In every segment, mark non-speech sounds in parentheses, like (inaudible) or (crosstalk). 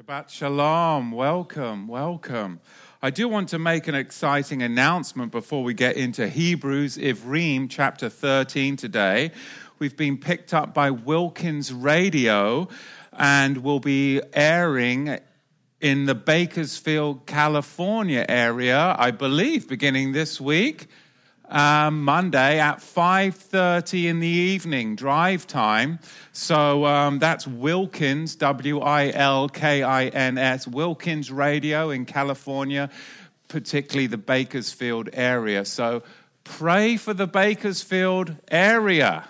Shabbat Shalom. Welcome, welcome. I do want to make an exciting announcement before we get into Hebrews, Ivrim, chapter 13 today. We've been picked up by Wilkins Radio and will be airing in the Bakersfield, California area, I believe, beginning this week um, Monday at 5.30 in the evening, drive time. So um, that's Wilkins, W-I-L-K-I-N-S, Wilkins Radio in California, particularly the Bakersfield area. So pray for the Bakersfield area.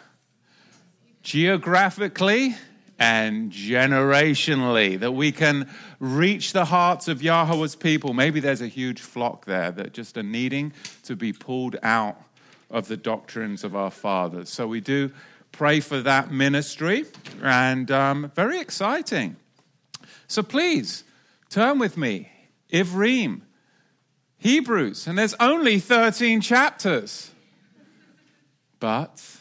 Geographically, and generationally, that we can reach the hearts of Yahweh's people. Maybe there's a huge flock there that just are needing to be pulled out of the doctrines of our fathers. So we do pray for that ministry, and um, very exciting. So please turn with me, Ivrim, Hebrews, and there's only 13 chapters. But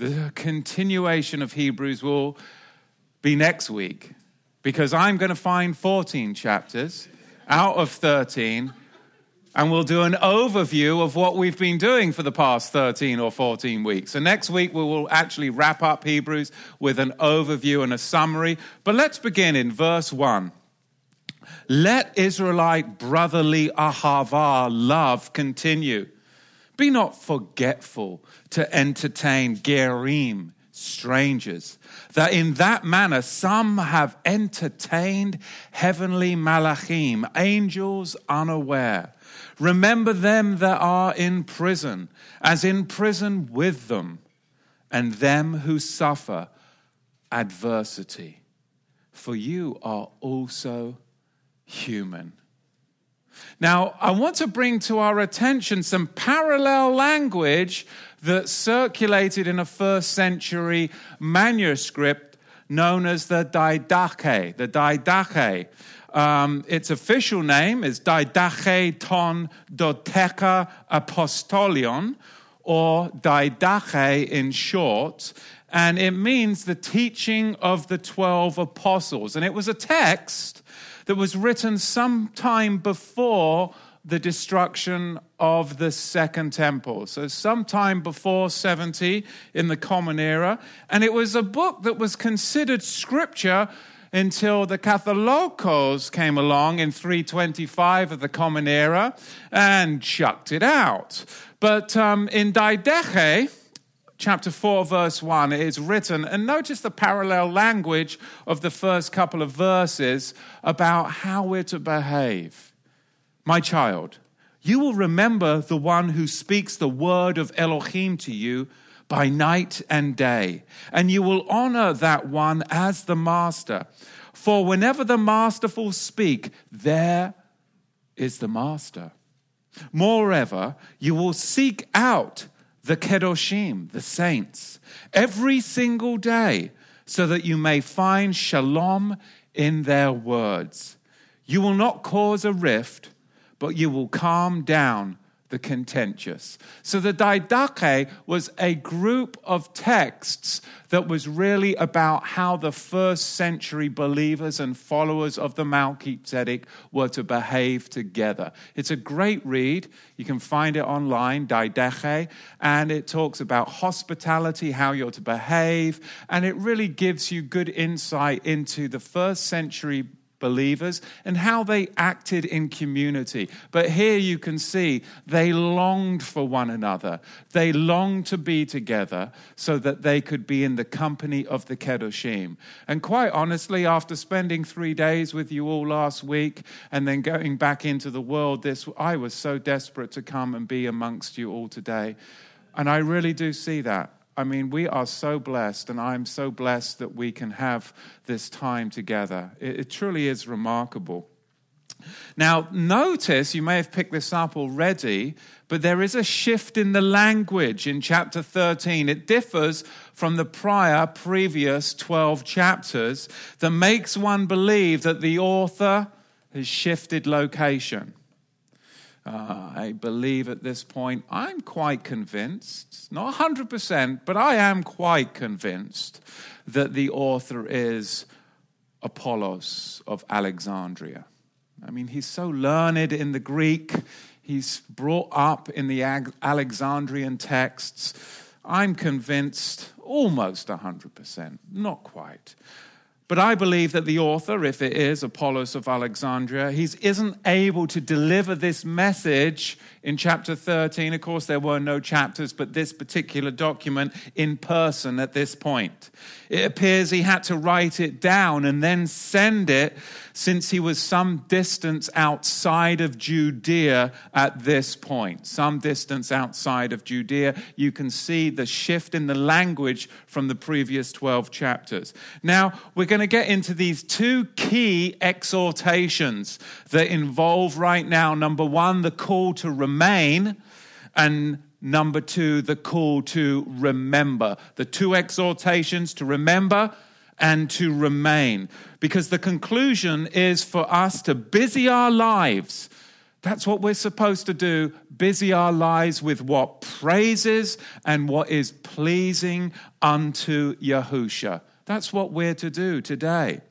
the continuation of Hebrews will be next week because I'm going to find 14 chapters out of 13 and we'll do an overview of what we've been doing for the past 13 or 14 weeks. So next week we will actually wrap up Hebrews with an overview and a summary. But let's begin in verse 1. Let Israelite brotherly ahava love continue. Be not forgetful to entertain gerim, strangers, that in that manner some have entertained heavenly malachim, angels unaware. Remember them that are in prison, as in prison with them, and them who suffer adversity. For you are also human. Now, I want to bring to our attention some parallel language that circulated in a first century manuscript known as the Didache. The Didache. Um, its official name is Didache ton dodeka apostolion, or Didache in short, and it means the teaching of the 12 apostles. And it was a text that was written sometime before the destruction of the second temple. So, sometime before 70 in the Common Era. And it was a book that was considered scripture until the Catholicos came along in 325 of the Common Era and chucked it out. But um, in Didache, chapter 4, verse 1, it is written, and notice the parallel language of the first couple of verses about how we're to behave. My child, you will remember the one who speaks the word of Elohim to you by night and day, and you will honor that one as the master. For whenever the masterful speak, there is the master. Moreover, you will seek out the Kedoshim, the saints, every single day, so that you may find shalom in their words. You will not cause a rift, but you will calm down the contentious. So the Didache was a group of texts that was really about how the first century believers and followers of the Melchizedek were to behave together. It's a great read. You can find it online, Didache, and it talks about hospitality, how you're to behave, and it really gives you good insight into the first century believers and how they acted in community. But here you can see they longed for one another. They longed to be together so that they could be in the company of the Kedoshim. And quite honestly, after spending three days with you all last week and then going back into the world, this I was so desperate to come and be amongst you all today. And I really do see that. I mean, we are so blessed, and I'm so blessed that we can have this time together. It, it, truly is remarkable. Now, notice, you may have picked this up already, but there is a shift in the language in chapter 13. It differs from the prior, previous 12 chapters that makes one believe that the author has shifted location. Uh, I believe at this point, I'm quite convinced, not 100%, but I am quite convinced that the author is Apollos of Alexandria. I mean, he's so learned in the Greek, he's brought up in the Alexandrian texts. I'm convinced almost 100%, not quite. But I believe that the author, if it is Apollos of Alexandria, he isn't able to deliver this message in chapter 13. Of course, there were no chapters, but this particular document in person at this point. It appears he had to write it down and then send it since he was some distance outside of Judea at this point. Some distance outside of Judea. You can see the shift in the language from the previous 12 chapters. Now, we're going to get into these two key exhortations that involve right now number one, the call to remain, and number two, the call to remember. The two exhortations to remember and to remain. Because the conclusion is for us to busy our lives. That's what we're supposed to do. Busy our lives with what praises and what is pleasing unto Yahusha. That's what we're to do today.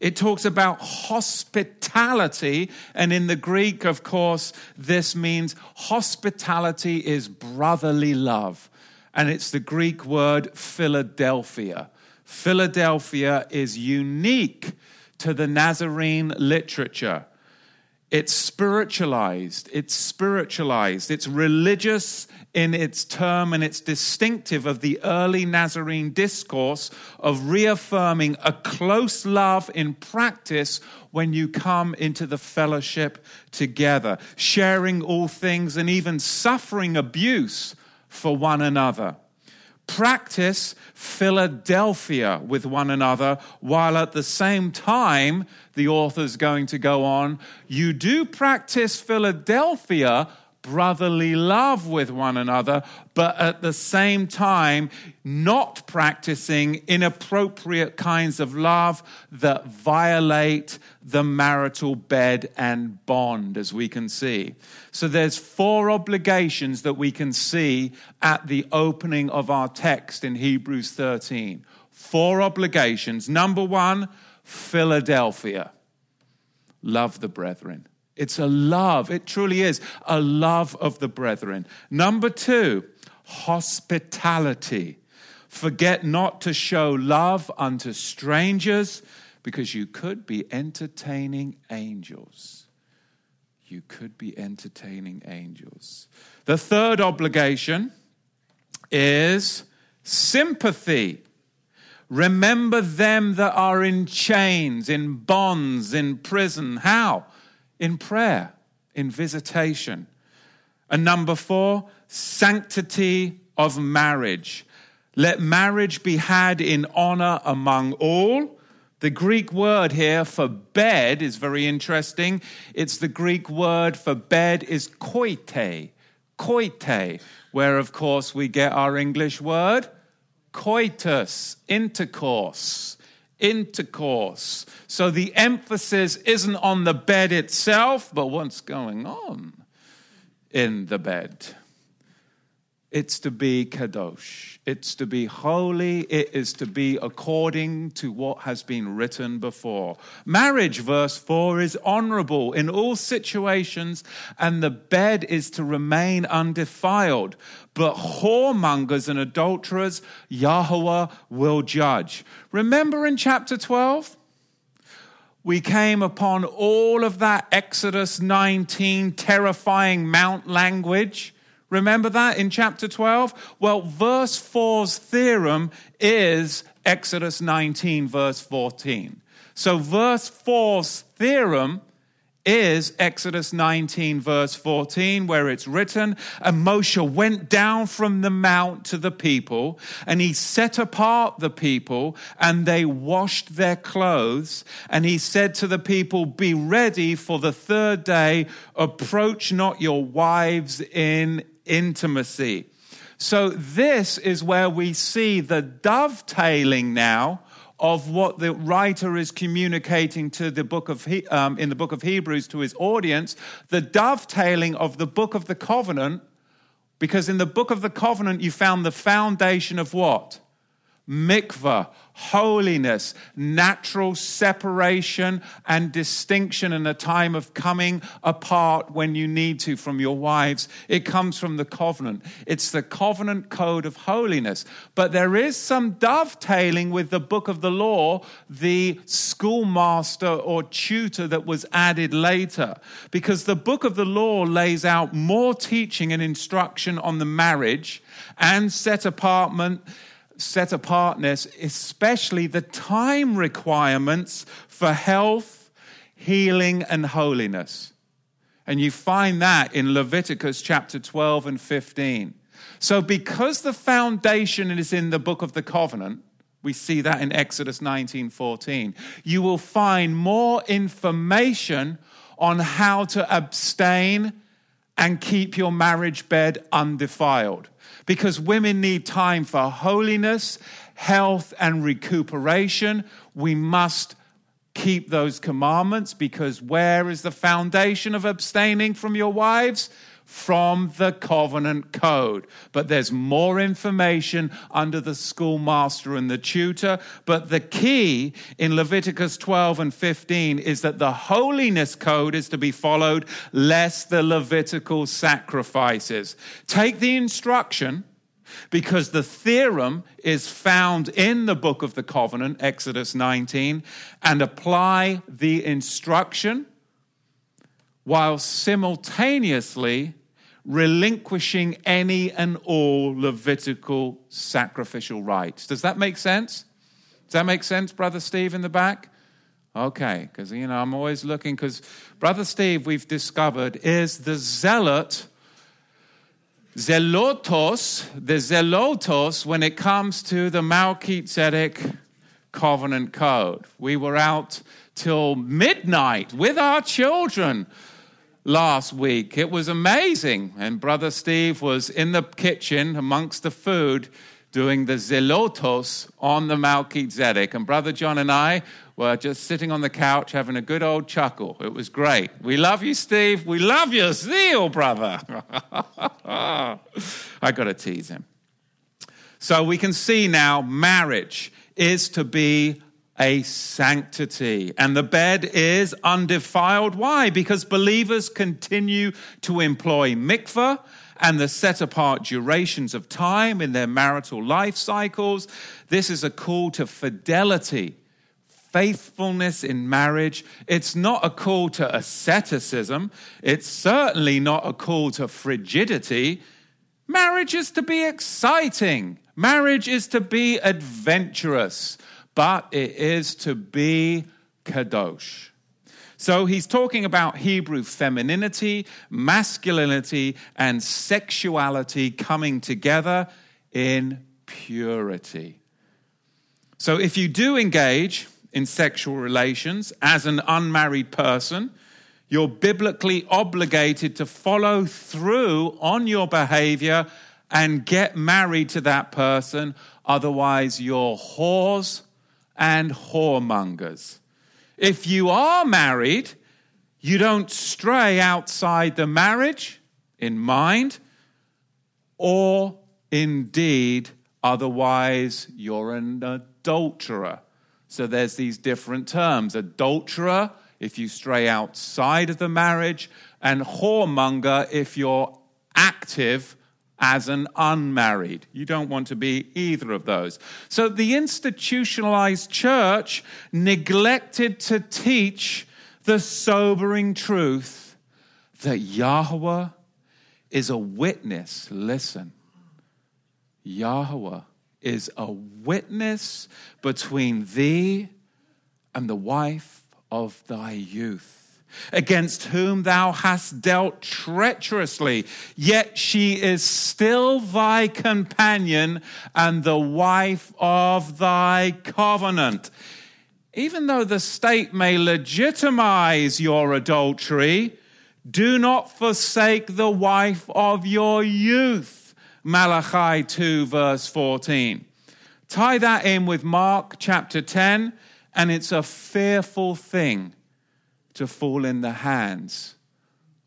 It talks about hospitality, and in the Greek, of course, this means hospitality is brotherly love. And it's the Greek word Philadelphia. Philadelphia is unique to the Nazarene literature. It's spiritualized, it's spiritualized, it's religious in its term, and it's distinctive of the early Nazarene discourse of reaffirming a close love in practice when you come into the fellowship together, sharing all things and even suffering abuse for one another. Practice Philadelphia with one another, while at the same time, the author's going to go on, you do practice Philadelphia brotherly love with one another, but at the same time, not practicing inappropriate kinds of love that violate the marital bed and bond, as we can see. So there's four obligations that we can see at the opening of our text in Hebrews 13. Four obligations. Number one, Philadelphia. Love the brethren. It's a love. It truly is a love of the brethren. Number two, hospitality. Forget not to show love unto strangers because you could be entertaining angels. You could be entertaining angels. The third obligation is sympathy. Remember them that are in chains, in bonds, in prison. How? In prayer, in visitation. And number four, sanctity of marriage. Let marriage be had in honor among all. The Greek word here for bed is very interesting. It's the Greek word for bed is koite, koite, where of course we get our English word coitus, intercourse intercourse. So the emphasis isn't on the bed itself, but what's going on in the bed. It's to be kadosh. It's to be holy. It is to be according to what has been written before. Marriage, verse 4, is honorable in all situations, and the bed is to remain undefiled. But whoremongers and adulterers, Yahweh will judge. Remember in chapter 12? we came upon all of that Exodus 19 terrifying mount language Remember that in chapter 12? Well, verse 4's theorem is Exodus 19, verse 14. So, verse 4's theorem is Exodus 19, verse 14, where it's written, And Moshe went down from the mount to the people, and he set apart the people, and they washed their clothes. And he said to the people, Be ready for the third day, approach not your wives in intimacy. So, this is where we see the dovetailing now of what the writer is communicating to the book of um, in the book of Hebrews to his audience, the dovetailing of the book of the covenant, because in the book of the covenant you found the foundation of what mikvah, holiness, natural separation and distinction in a time of coming apart when you need to from your wives. It comes from the covenant. It's the covenant code of holiness. But there is some dovetailing with the book of the law, the schoolmaster or tutor that was added later, because the book of the law lays out more teaching and instruction on the marriage and set apartment set apartness, especially the time requirements for health, healing, and holiness. And you find that in Leviticus chapter 12 and 15. So, because the foundation is in the book of the covenant, we see that in Exodus 19 14. You will find more information on how to abstain and keep your marriage bed undefiled because women need time for holiness, health, and recuperation. We must keep those commandments because where is the foundation of abstaining from your wives? From the covenant code. But there's more information under the schoolmaster and the tutor. But the key in Leviticus 12 and 15 is that the holiness code is to be followed, less the Levitical sacrifices. Take the instruction because the theorem is found in the book of the covenant, Exodus 19, and apply the instruction while simultaneously relinquishing any and all Levitical sacrificial rites. Does that make sense? Does that make sense, Brother Steve in the back? Okay, because, you know, I'm always looking, because Brother Steve, we've discovered, is the zealot, zealotos, the zealotos when it comes to the Melchizedek covenant code. We were out till midnight with our children last week. It was amazing. And Brother Steve was in the kitchen amongst the food doing the zelotos on the Melchizedek. And Brother John and I were just sitting on the couch having a good old chuckle. It was great. We love you, Steve. We love your zeal, brother. (laughs) I got to tease him. So we can see now marriage is to be a sanctity. And the bed is undefiled. Why? Because believers continue to employ mikvah and the set apart durations of time in their marital life cycles. This is a call to fidelity, faithfulness in marriage. It's not a call to asceticism, it's certainly not a call to frigidity. Marriage is to be exciting. Marriage is to be adventurous but it is to be kadosh. So he's talking about Hebrew femininity, masculinity, and sexuality coming together in purity. So if you do engage in sexual relations as an unmarried person, you're biblically obligated to follow through on your behavior and get married to that person. Otherwise, you're whores and whoremongers. If you are married, you don't stray outside the marriage in mind, or indeed, otherwise, you're an adulterer. So there's these different terms adulterer if you stray outside of the marriage, and whoremonger if you're active as an unmarried. You don't want to be either of those. So the institutionalized church neglected to teach the sobering truth that Yahweh is a witness. Listen, Yahweh is a witness between thee and the wife of thy youth against whom thou hast dealt treacherously, yet she is still thy companion and the wife of thy covenant. Even though the state may legitimize your adultery, do not forsake the wife of your youth. Malachi 2, verse 14. Tie that in with Mark chapter 10, and it's a fearful thing to fall in the hands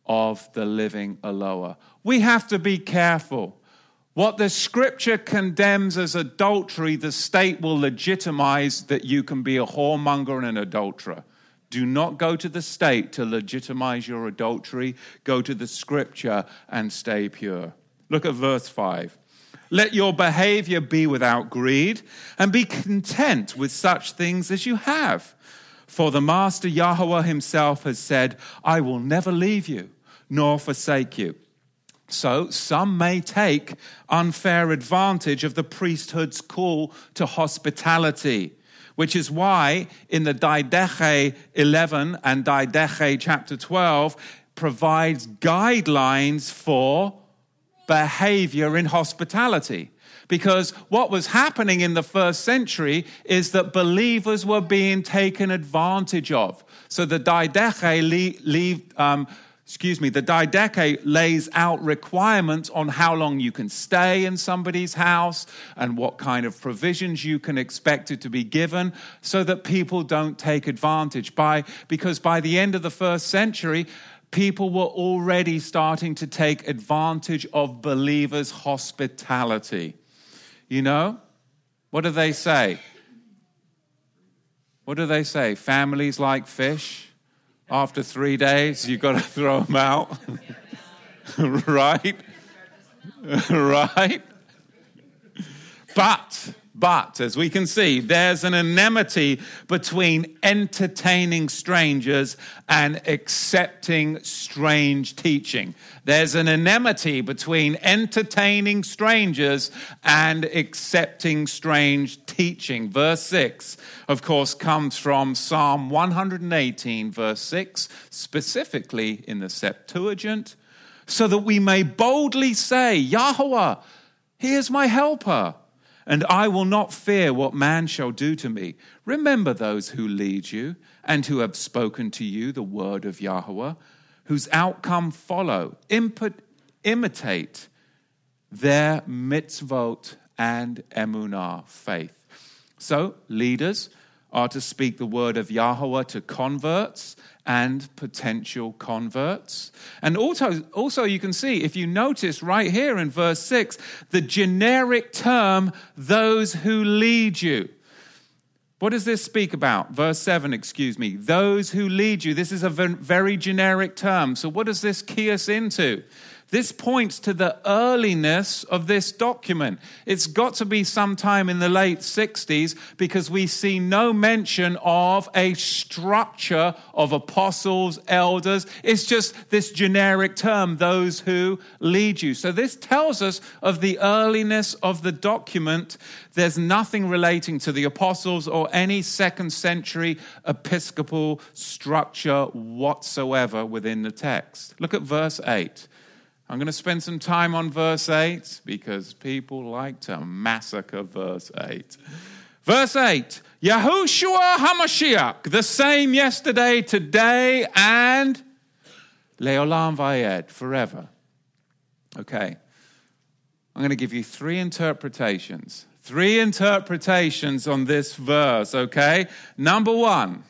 of the living Eloah. We have to be careful What the scripture condemns as adultery, the state will legitimize that you can be a whoremonger and an adulterer. Do not go to the state to legitimize your adultery. Go to the scripture and stay pure. Look at verse 5. Let your behavior be without greed, and be content with such things as you have. For the Master Yahweh himself has said, I will never leave you nor forsake you. So some may take unfair advantage of the priesthood's call to hospitality, which is why in the Didache 11 and Didache chapter 12 provides guidelines for behavior in hospitality. Because what was happening in the first century is that believers were being taken advantage of. So the Didache leave, um, excuse me, the Didache lays out requirements on how long you can stay in somebody's house and what kind of provisions you can expect it to be given so that people don't take advantage by because by the end of the first century people were already starting to take advantage of believers hospitality you know what do they say what do they say families like fish after three days, you've got to (laughs) throw them out. (laughs) right? (laughs) right? But, but, as we can see, there's an enmity between entertaining strangers and accepting strange teaching. There's an enmity between entertaining strangers and accepting strange teaching. Verse 6, of course, comes from Psalm 118, verse 6, specifically in the Septuagint, so that we may boldly say, Yahweh, he is my helper and I will not fear what man shall do to me. Remember those who lead you and who have spoken to you the word of Yahweh, whose outcome follow. Imp- imitate their mitzvot and emunah, faith. So, leaders are to speak the word of Yahweh to converts and potential converts. And also, also, you can see, if you notice right here in verse 6, the generic term, those who lead you. What does this speak about? Verse 7, excuse me. Those who lead you. This is a very generic term. So, what does this key us into? This points to the earliness of this document. It's got to be sometime in the late 60s because we see no mention of a structure of apostles, elders. It's just this generic term, those who lead you. So this tells us of the earliness of the document. There's nothing relating to the apostles or any second century episcopal structure whatsoever within the text. Look at verse 8. I'm going to spend some time on verse 8 because people like to massacre verse 8. Verse 8 Yahushua HaMashiach, the same yesterday, today, and Leolam Vayed, forever. Okay. I'm going to give you three interpretations. Three interpretations on this verse, okay? Number one,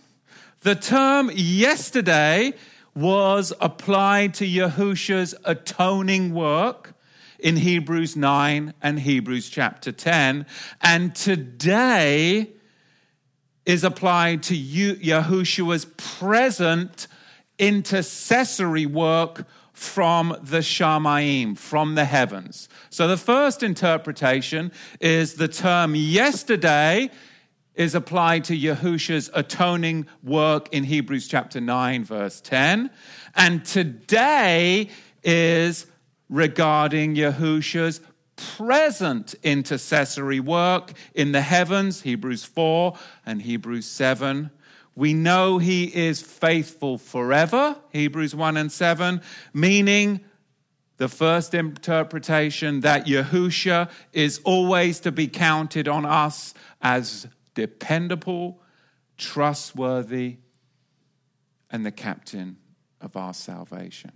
the term yesterday was applied to Yahusha's atoning work in Hebrews 9 and Hebrews chapter 10, and today is applied to Yahushua's present intercessory work from the Shamaim, from the heavens. So the first interpretation is the term yesterday is applied to Yahusha's atoning work in Hebrews chapter 9, verse 10. And today is regarding Yahusha's present intercessory work in the heavens, Hebrews 4 and Hebrews 7. We know he is faithful forever, Hebrews 1 and 7, meaning the first interpretation that Yahusha is always to be counted on us as dependable, trustworthy, and the captain of our salvation.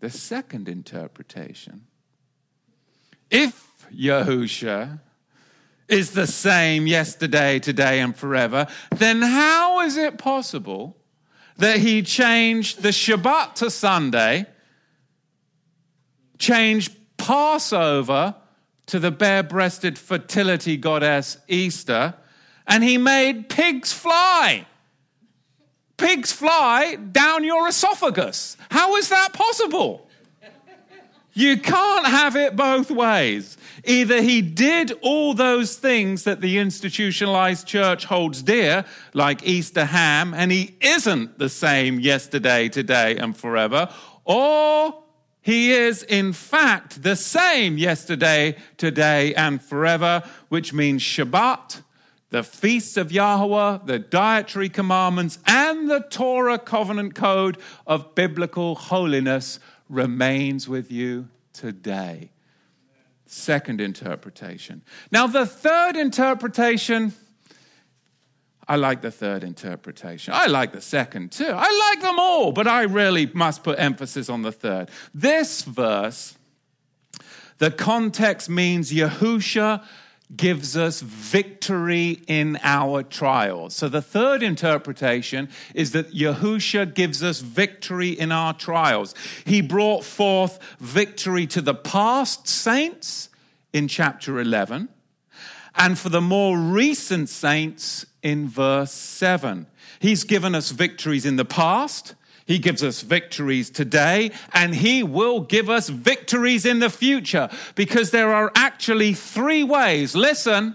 The second interpretation if Yahusha is the same yesterday, today, and forever, then how is it possible that he changed the Shabbat to Sunday changed Passover to the bare breasted fertility goddess Easter, and he made pigs fly. Pigs fly down your esophagus. How is that possible? You can't have it both ways. Either he did all those things that the institutionalized church holds dear, like Easter ham, and he isn't the same yesterday, today, and forever, or he is, in fact, the same yesterday, today, and forever, which means Shabbat, the feasts of Yahweh, the dietary commandments, and the Torah covenant code of biblical holiness remains with you today. Second interpretation. Now, the third interpretation, I like the third interpretation. I like the second too. I like them all, but I really must put emphasis on the third. This verse, the context means Yahusha gives us victory in our trials. So the third interpretation is that Yahusha gives us victory in our trials. He brought forth victory to the past saints in chapter 11 and for the more recent saints in verse 7. He's given us victories in the past he gives us victories today, and He will give us victories in the future because there are actually three ways. Listen,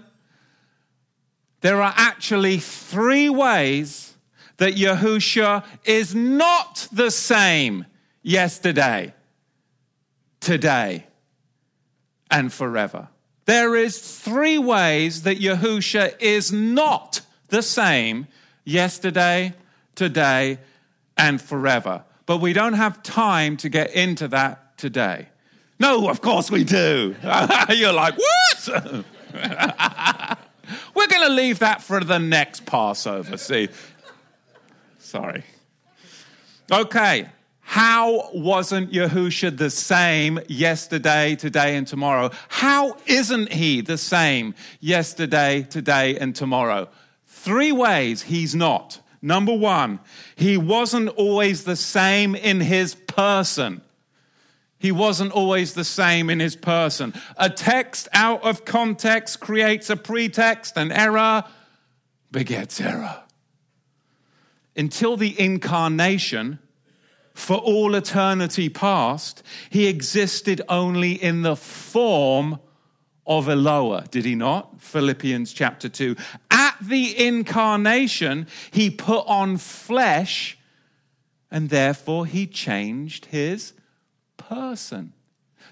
there are actually three ways that Yahusha is not the same yesterday, today, and forever. There is three ways that Yahusha is not the same yesterday, today, and forever. But we don't have time to get into that today. No, of course we do. (laughs) You're like, what? (laughs) We're going to leave that for the next Passover. See? Sorry. Okay. How wasn't Yahusha the same yesterday, today, and tomorrow? How isn't he the same yesterday, today, and tomorrow? Three ways he's not. Number one, he wasn't always the same in his person. He wasn't always the same in his person. A text out of context creates a pretext, and error begets error. Until the incarnation, for all eternity past, he existed only in the form of Eloah, did he not? Philippians chapter 2. At the incarnation, he put on flesh and therefore he changed his person.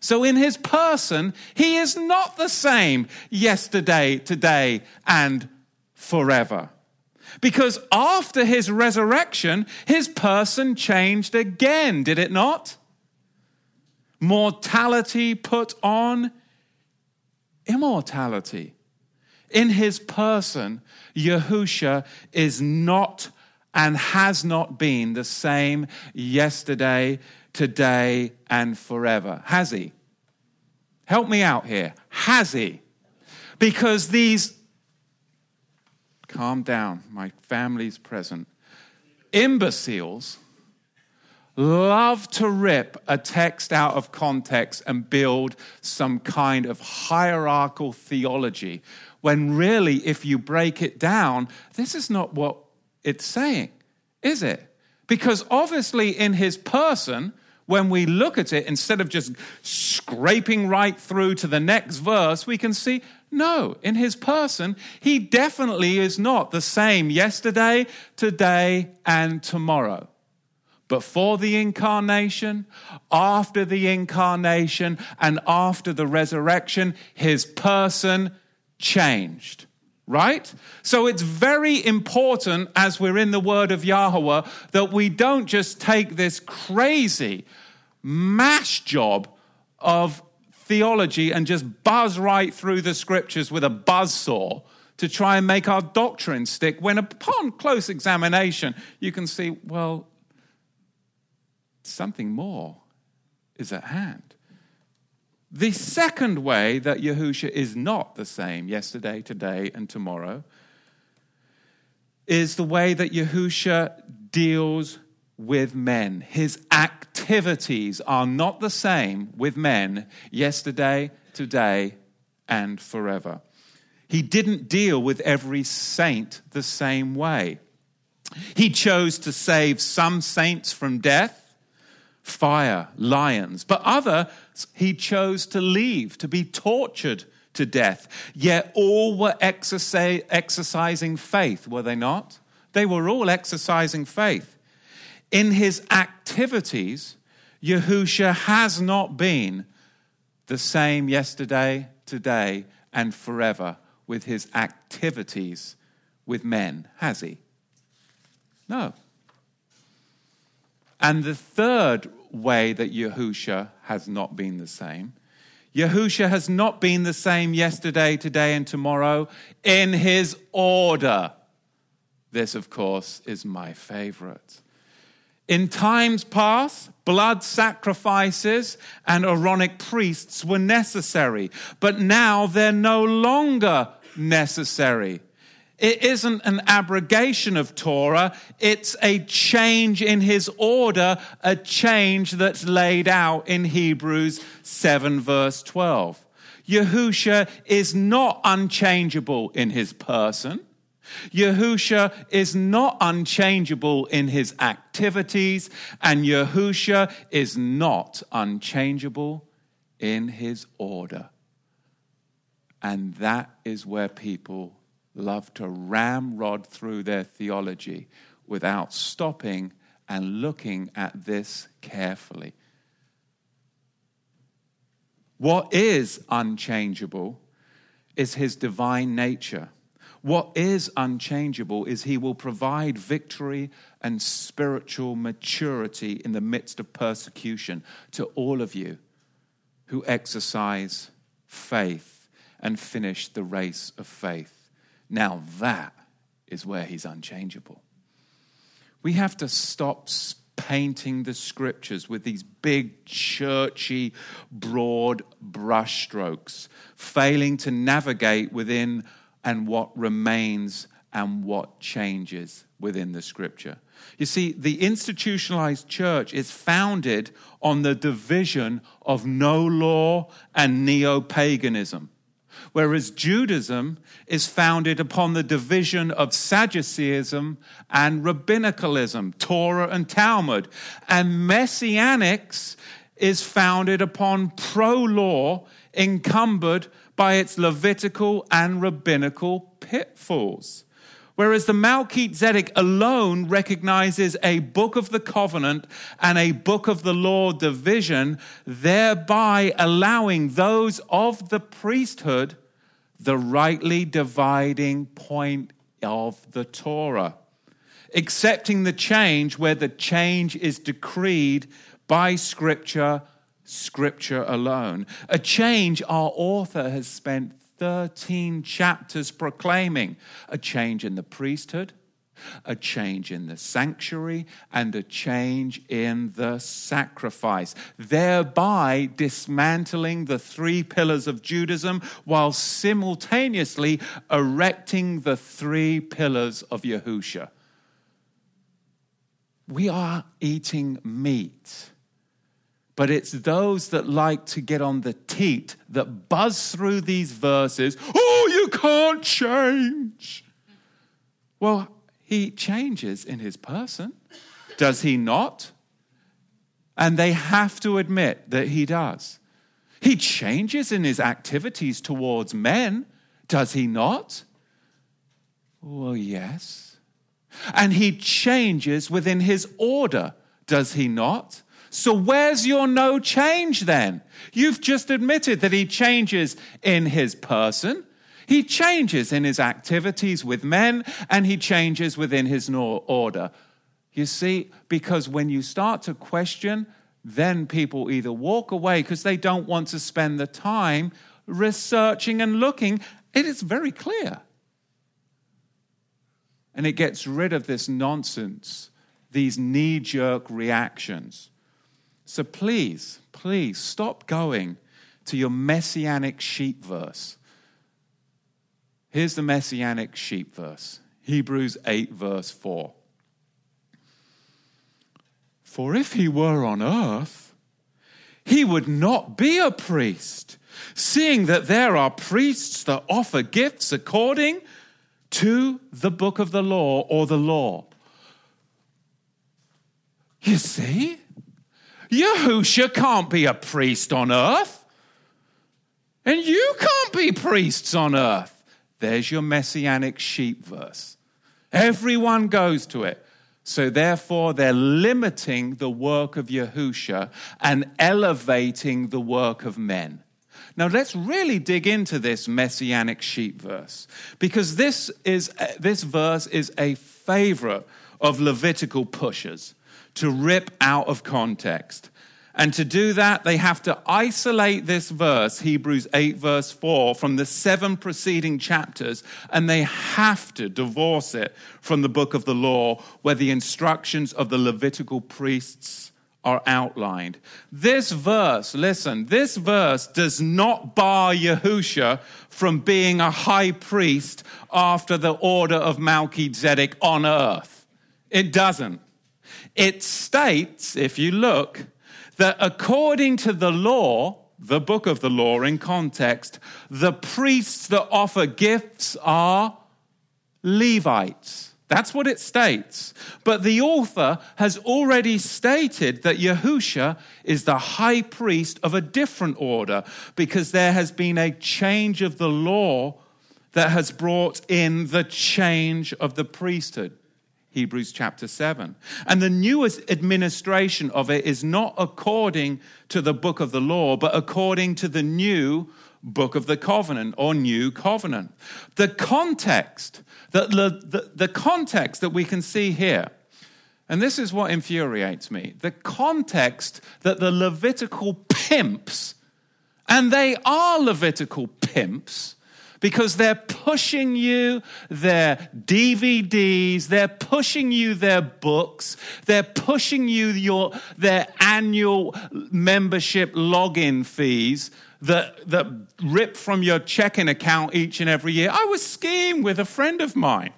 So, in his person, he is not the same yesterday, today, and forever. Because after his resurrection, his person changed again, did it not? Mortality put on immortality. In his person, Yahusha is not and has not been the same yesterday, today, and forever. Has he? Help me out here. Has he? Because these, calm down, my family's present, imbeciles love to rip a text out of context and build some kind of hierarchical theology, when really, if you break it down, this is not what it's saying, is it? Because obviously, in his person, when we look at it, instead of just scraping right through to the next verse, we can see no, in his person, he definitely is not the same yesterday, today, and tomorrow before the incarnation, after the incarnation, and after the resurrection, his person changed. Right? So it's very important as we're in the word of Yahweh that we don't just take this crazy mash job of theology and just buzz right through the scriptures with a buzz saw to try and make our doctrine stick when upon close examination you can see well something more is at hand. The second way that Yahusha is not the same yesterday, today, and tomorrow is the way that Yahusha deals with men. His activities are not the same with men yesterday, today, and forever. He didn't deal with every saint the same way. He chose to save some saints from death, fire, lions, but others he chose to leave to be tortured to death. Yet all were exercising faith, were they not? They were all exercising faith. In his activities, Yahusha has not been the same yesterday, today, and forever with his activities with men, has he? No. And the third way that Yahusha has not been the same Yahusha has not been the same yesterday, today, and tomorrow in his order. This, of course, is my favorite. In times past, blood sacrifices and Aaronic priests were necessary, but now they're no longer necessary. It isn't an abrogation of Torah, it's a change in his order, a change that's laid out in Hebrews 7, verse 12. Yahusha is not unchangeable in his person. Yahusha is not unchangeable in his activities, and Yahusha is not unchangeable in his order. And that is where people love to ramrod through their theology without stopping and looking at this carefully. What is unchangeable is his divine nature. What is unchangeable is he will provide victory and spiritual maturity in the midst of persecution to all of you who exercise faith and finish the race of faith. Now that is where he's unchangeable. We have to stop painting the scriptures with these big, churchy, broad brushstrokes, failing to navigate within and what remains and what changes within the scripture. You see, the institutionalized church is founded on the division of no law and neo paganism whereas Judaism is founded upon the division of Sadduceeism and rabbinicalism, Torah and Talmud. And Messianics is founded upon pro law, encumbered by its Levitical and rabbinical pitfalls. Whereas the Melchizedek alone recognizes a book of the covenant and a book of the law division, thereby allowing those of the priesthood the rightly dividing point of the Torah. Accepting the change where the change is decreed by Scripture, Scripture alone. A change our author has spent 13 chapters proclaiming a change in the priesthood, a change in the sanctuary, and a change in the sacrifice, thereby dismantling the three pillars of Judaism while simultaneously erecting the three pillars of Yahusha. We are eating meat but it's those that like to get on the teat that buzz through these verses. Oh, you can't change. Well, he changes in his person, does he not? And they have to admit that he does. He changes in his activities towards men, does he not? Well, yes. And he changes within his order, does he not? So, where's your no change then? You've just admitted that he changes in his person, he changes in his activities with men, and he changes within his order. You see, because when you start to question, then people either walk away because they don't want to spend the time researching and looking. It is very clear. And it gets rid of this nonsense, these knee jerk reactions. So please, please stop going to your messianic sheep verse. Here's the messianic sheep verse Hebrews 8, verse 4. For if he were on earth, he would not be a priest, seeing that there are priests that offer gifts according to the book of the law or the law. You see? Yahusha can't be a priest on earth. And you can't be priests on earth. There's your messianic sheep verse. Everyone goes to it. So therefore, they're limiting the work of Yahusha and elevating the work of men. Now let's really dig into this messianic sheep verse because this is this verse is a favorite of Levitical pushers to rip out of context. And to do that, they have to isolate this verse, Hebrews 8, verse 4, from the seven preceding chapters, and they have to divorce it from the book of the law, where the instructions of the Levitical priests are outlined. This verse, listen, this verse does not bar Yahusha from being a high priest after the order of Melchizedek on earth. It doesn't. It states, if you look, that according to the law, the book of the law in context, the priests that offer gifts are Levites. That's what it states. But the author has already stated that Yahusha is the high priest of a different order because there has been a change of the law that has brought in the change of the priesthood. Hebrews chapter 7. And the newest administration of it is not according to the book of the law, but according to the new book of the covenant or new covenant. The context that the, the, the context that we can see here, and this is what infuriates me, the context that the Levitical pimps, and they are Levitical pimps, because they're pushing you their DVDs, they're pushing you their books, they're pushing you your, their annual membership login fees that, that rip from your checking account each and every year. I was skiing with a friend of mine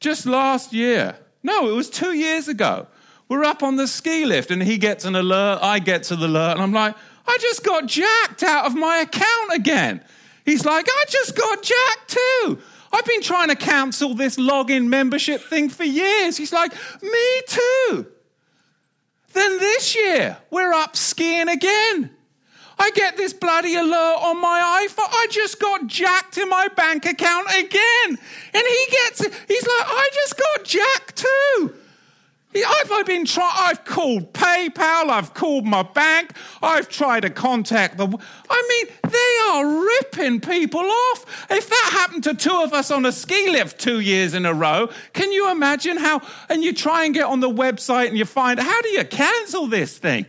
just last year. No, it was two years ago. We're up on the ski lift and he gets an alert, I get to the alert, and I'm like, I just got jacked out of my account again. He's like, I just got jacked too. I've been trying to cancel this login membership thing for years. He's like, Me too. Then this year, we're up skiing again. I get this bloody alert on my iPhone. I just got jacked in my bank account again. And he gets, it. he's like, I just got jacked too. I've been trying, I've called PayPal, I've called my bank, I've tried to contact them. I mean, they are ripping people off. If that happened to two of us on a ski lift two years in a row, can you imagine how? And you try and get on the website and you find, how do you cancel this thing?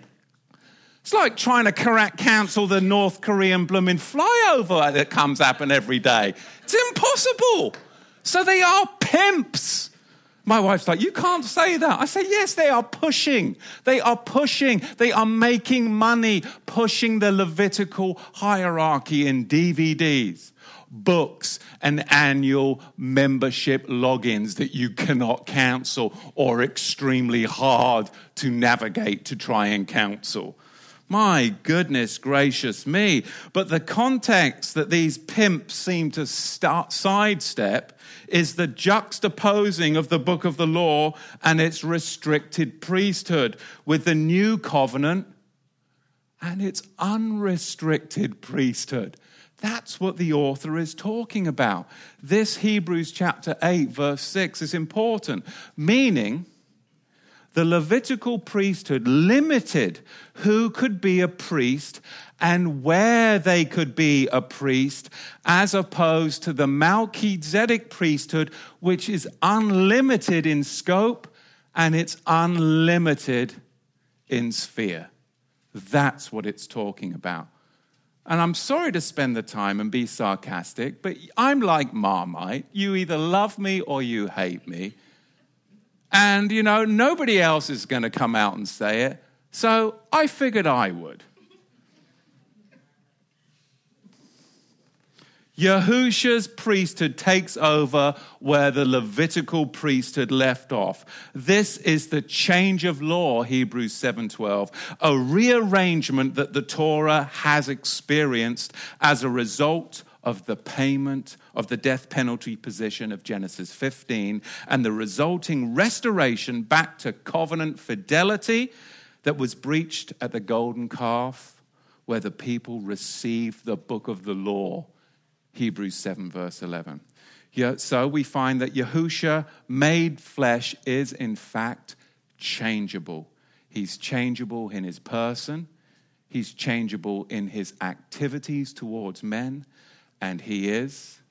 It's like trying to cancel the North Korean blooming flyover that comes happen every day. It's impossible. So they are pimps. My wife's like, You can't say that. I say, Yes, they are pushing. They are pushing. They are making money, pushing the Levitical hierarchy in DVDs, books, and annual membership logins that you cannot cancel or extremely hard to navigate to try and cancel. My goodness gracious me. But the context that these pimps seem to start sidestep is the juxtaposing of the book of the law and its restricted priesthood with the new covenant and its unrestricted priesthood. That's what the author is talking about. This Hebrews chapter 8, verse 6 is important, meaning the Levitical priesthood limited who could be a priest and where they could be a priest, as opposed to the Melchizedek priesthood, which is unlimited in scope and it's unlimited in sphere. That's what it's talking about. And I'm sorry to spend the time and be sarcastic, but I'm like Marmite. You either love me or you hate me. And, you know, nobody else is going to come out and say it. So I figured I would. Yahusha's priesthood takes over where the Levitical priesthood left off. This is the change of law, Hebrews 7:12, a rearrangement that the Torah has experienced as a result of the payment of the death penalty position of Genesis 15 and the resulting restoration back to covenant fidelity that was breached at the golden calf where the people received the book of the law Hebrews 7, verse 11. Yeah, so we find that Yahusha, made flesh, is in fact changeable. He's changeable in his person, he's changeable in his activities towards men, and he is.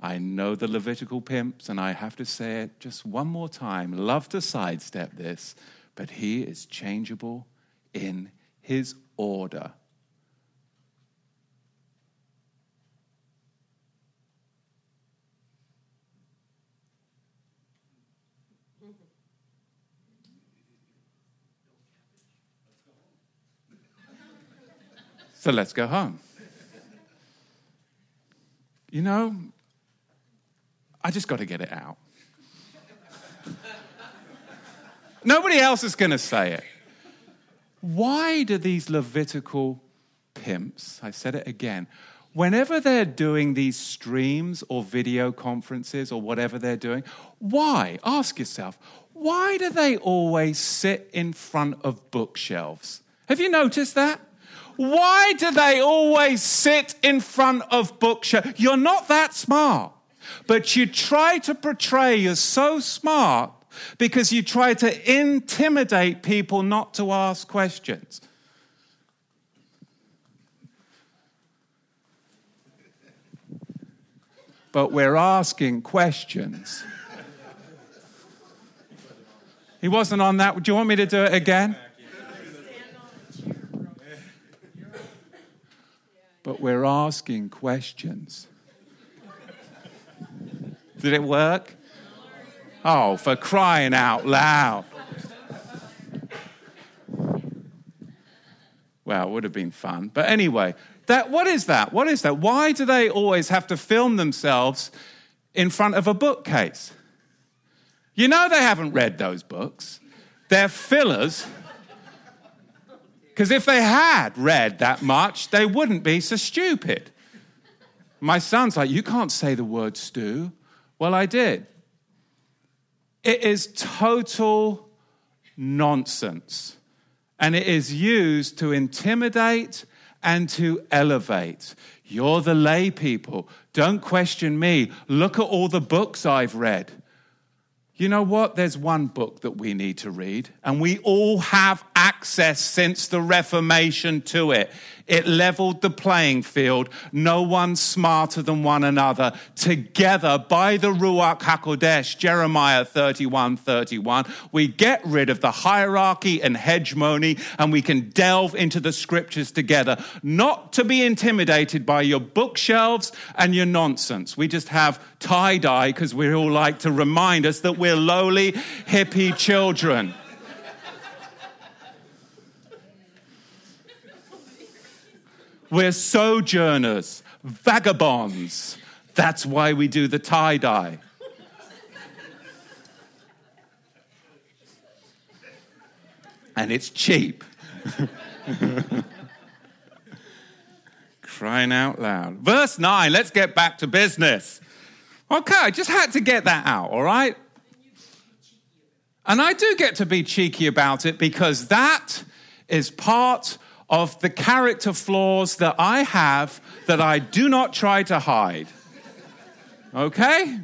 I know the Levitical pimps, and I have to say it just one more time. Love to sidestep this, but he is changeable in his order. So let's go home. You know, I just got to get it out. Nobody else is going to say it. Why do these Levitical pimps, I said it again, whenever they're doing these streams or video conferences or whatever they're doing, why? Ask yourself, why do they always sit in front of bookshelves? Have you noticed that? Why do they always sit in front of bookshelves? You're not that smart, but you try to portray you're so smart because you try to intimidate people not to ask questions. But we're asking questions. He wasn't on that. Do you want me to do it again? But we're asking questions. Did it work? Oh, for crying out loud. Well, it would have been fun. But anyway, that, what is that? What is that? Why do they always have to film themselves in front of a bookcase? You know they haven't read those books. They're fillers because if they had read that much, they wouldn't be so stupid. My son's like, You can't say the word stew. Well, I did. It is total nonsense. And it is used to intimidate and to elevate. You're the lay people. Don't question me. Look at all the books I've read. You know what? There's one book that we need to read, and we all have access since the Reformation to it. It leveled the playing field. No one smarter than one another. Together, by the Ruach HaKodesh, Jeremiah 31 31, we get rid of the hierarchy and hegemony and we can delve into the scriptures together, not to be intimidated by your bookshelves and your nonsense. We just have tie dye because we all like to remind us that we're lowly, hippie children. We're sojourners, vagabonds. That's why we do the tie dye. and it's cheap. (laughs) Crying out loud. Verse 9, let's get back to business. Okay, I just had to get that out, all right? And I do get to be cheeky about it because that is part of the character flaws that I have that I do not try to hide. Okay?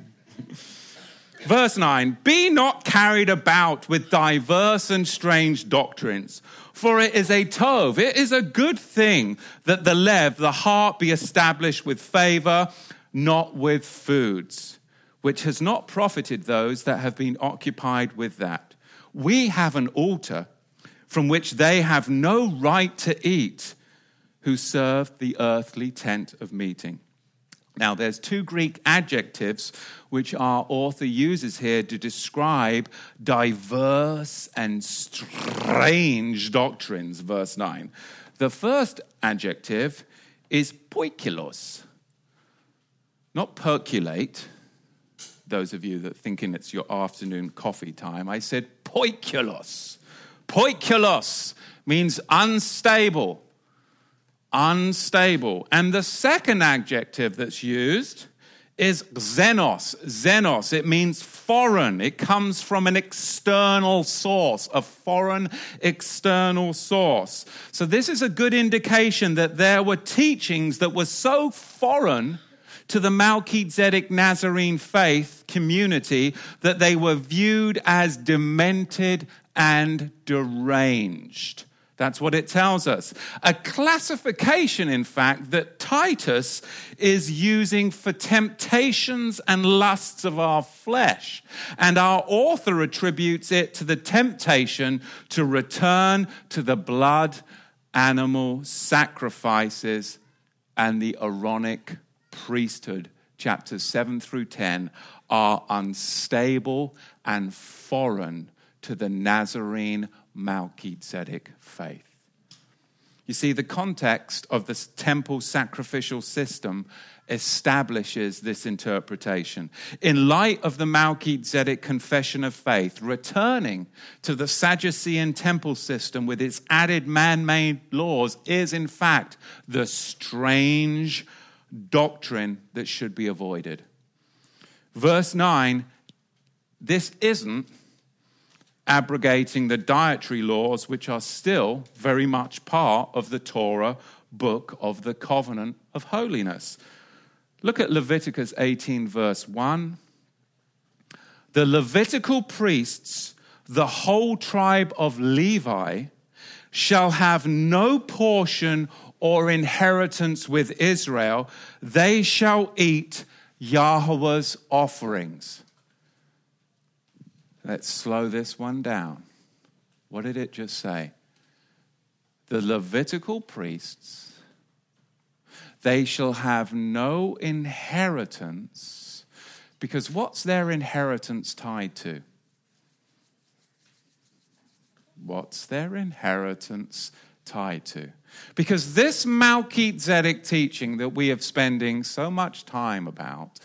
Verse 9 Be not carried about with diverse and strange doctrines, for it is a tov, it is a good thing that the lev, the heart, be established with favor, not with foods, which has not profited those that have been occupied with that. We have an altar from which they have no right to eat who serve the earthly tent of meeting. Now, there's two Greek adjectives which our author uses here to describe diverse and strange doctrines, verse 9. The first adjective is poikilos. not percolate, those of you that thinking it's your afternoon coffee time, I said poikilos. Poikilos means unstable. Unstable. And the second adjective that's used is xenos. Xenos, it means foreign. It comes from an external source, a foreign external source. So, this is a good indication that there were teachings that were so foreign to the Melchizedek Nazarene faith community that they were viewed as demented and deranged. That's what it tells us. A classification, in fact, that Titus is using for temptations and lusts of our flesh. And our author attributes it to the temptation to return to the blood animal sacrifices and the Aaronic priesthood, chapters 7 through 10, are unstable and foreign to the Nazarene Melchizedek faith. You see, the context of this temple sacrificial system establishes this interpretation. In light of the Melchizedek confession of faith, returning to the Sadducean temple system with its added man made laws is, in fact, the strange doctrine that should be avoided. Verse 9 this isn't abrogating the dietary laws, which are still very much part of the Torah book of the covenant of holiness. Look at Leviticus 18, verse 1. The Levitical priests, the whole tribe of Levi, shall have no portion or inheritance with Israel. They shall eat Yahweh's offerings. Let's slow this one down. What did it just say? The Levitical priests, they shall have no inheritance, because what's their inheritance tied to? What's their inheritance tied to? Because this Melchizedek teaching that we are spending so much time about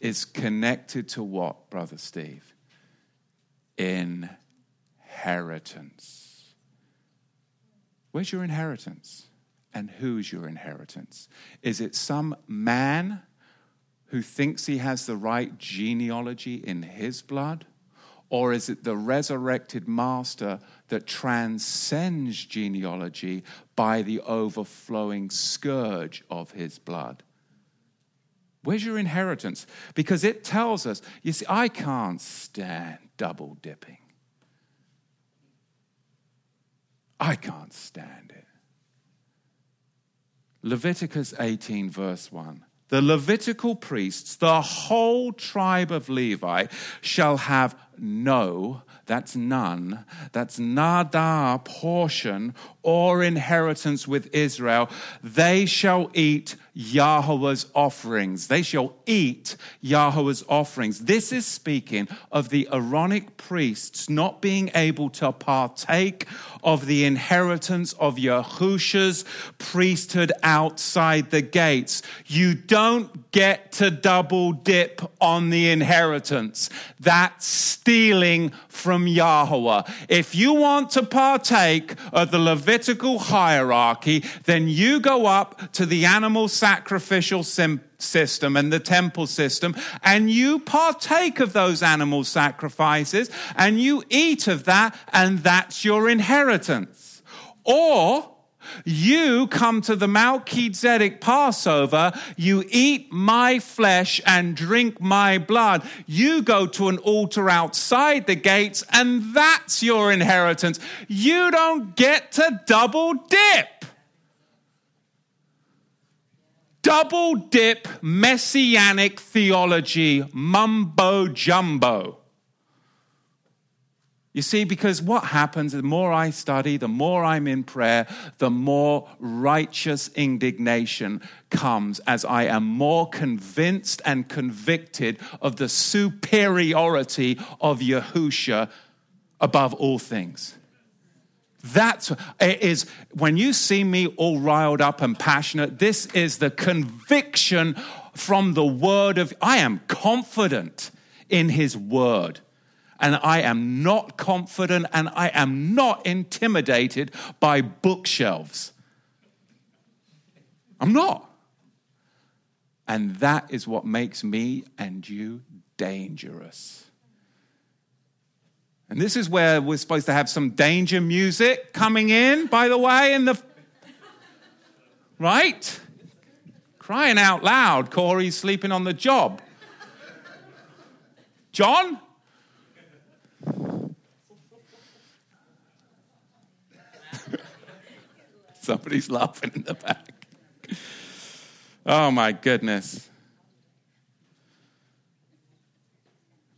is connected to what, Brother Steve? Inheritance. Where's your inheritance? And who's your inheritance? Is it some man who thinks he has the right genealogy in his blood? Or is it the resurrected master that transcends genealogy by the overflowing scourge of his blood? Where's your inheritance? Because it tells us, you see, I can't stand double dipping. I can't stand it. Leviticus 18, verse 1. The Levitical priests, the whole tribe of Levi, shall have no, that's none, that's nada portion or inheritance with Israel. They shall eat Yahweh's offerings. They shall eat Yahweh's offerings. This is speaking of the Aaronic priests not being able to partake of the inheritance of Yahusha's priesthood outside the gates. You don't get to double dip on the inheritance. That's stealing from Yahweh. If you want to partake of the Levitical hierarchy, then you go up to the animal sacrificial system and the temple system, and you partake of those animal sacrifices, and you eat of that, and that's your inheritance. Or you come to the Melchizedek Passover, you eat my flesh and drink my blood. You go to an altar outside the gates, and that's your inheritance. You don't get to double dip. Double dip messianic theology, mumbo jumbo. You see, because what happens, the more I study, the more I'm in prayer, the more righteous indignation comes as I am more convinced and convicted of the superiority of Yahusha above all things. That's it is when you see me all riled up and passionate, this is the conviction from the word of, I am confident in his word. And I am not confident and I am not intimidated by bookshelves. I'm not. And that is what makes me and you dangerous. And this is where we're supposed to have some danger music coming in, by the way, in the. Right? Crying out loud, Corey's sleeping on the job. John? (laughs) Somebody's laughing in the back. Oh my goodness.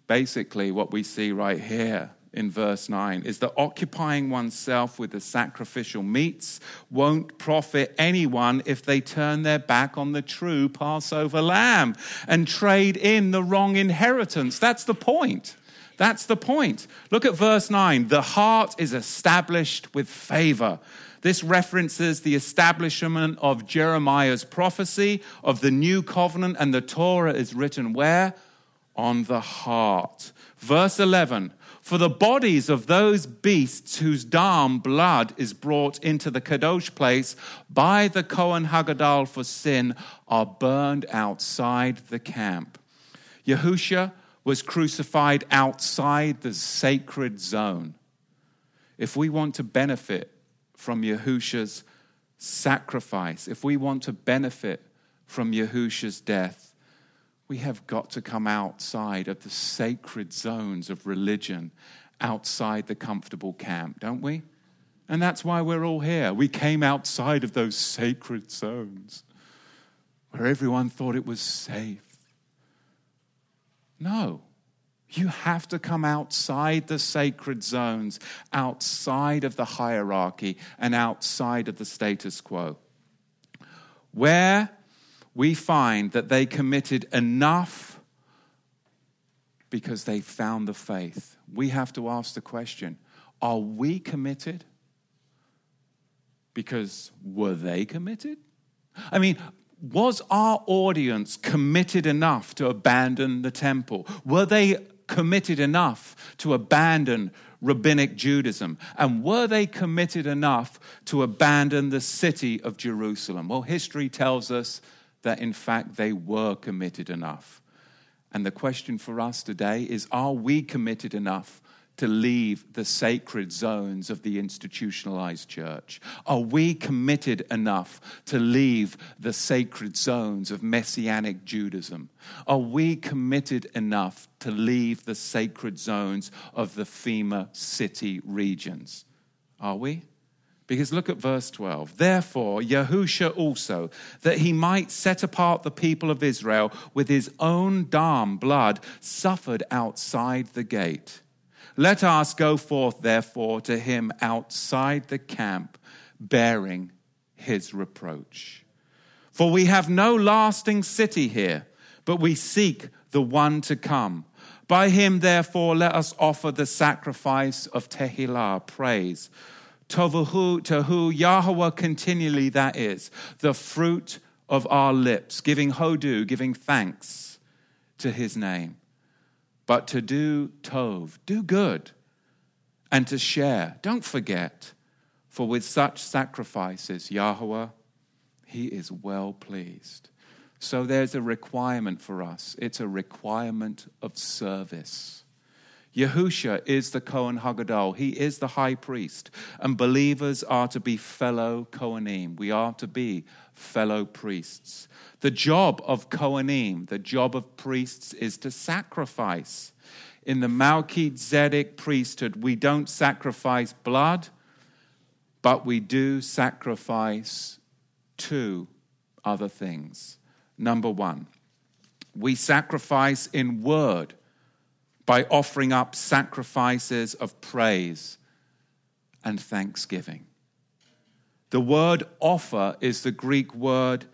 Basically, what we see right here in verse 9 is that occupying oneself with the sacrificial meats won't profit anyone if they turn their back on the true Passover lamb and trade in the wrong inheritance. That's the point. That's the point. Look at verse 9. The heart is established with favor. This references the establishment of Jeremiah's prophecy of the new covenant, and the Torah is written where? On the heart. Verse 11 for the bodies of those beasts whose dam blood is brought into the Kadosh place by the Kohen Hagadol for sin are burned outside the camp. Yahusha was crucified outside the sacred zone. If we want to benefit from Yahusha's sacrifice, if we want to benefit from Yahusha's death, we have got to come outside of the sacred zones of religion, outside the comfortable camp, don't we? And that's why we're all here. We came outside of those sacred zones where everyone thought it was safe. No, you have to come outside the sacred zones, outside of the hierarchy, and outside of the status quo. Where we find that they committed enough because they found the faith. We have to ask the question are we committed? Because were they committed? I mean, was our audience committed enough to abandon the temple? Were they committed enough to abandon rabbinic Judaism? And were they committed enough to abandon the city of Jerusalem? Well, history tells us that in fact they were committed enough. And the question for us today is are we committed enough to leave the sacred zones of the institutionalized church? Are we committed enough to leave the sacred zones of messianic Judaism? Are we committed enough to leave the sacred zones of the FEMA city regions? Are we? Because look at verse 12. Therefore, Yahusha also, that he might set apart the people of Israel with his own dam blood, suffered outside the gate. Let us go forth, therefore, to him outside the camp, bearing his reproach. For we have no lasting city here, but we seek the one to come. By him, therefore, let us offer the sacrifice of Tehillah, praise Tovahu, to who Yahweh continually that is, the fruit of our lips, giving hodu, giving thanks to his name. But to do tov, do good, and to share, don't forget, for with such sacrifices, Yahweh, he is well pleased. So there's a requirement for us. It's a requirement of service. Yahusha is the Kohen Hagadol. He is the high priest. And believers are to be fellow Kohanim. We are to be fellow priests. The job of Kohanim, the job of priests, is to sacrifice. In the Melchizedek priesthood, we don't sacrifice blood, but we do sacrifice two other things. Number one, we sacrifice in word by offering up sacrifices of praise and thanksgiving. The word offer is the Greek word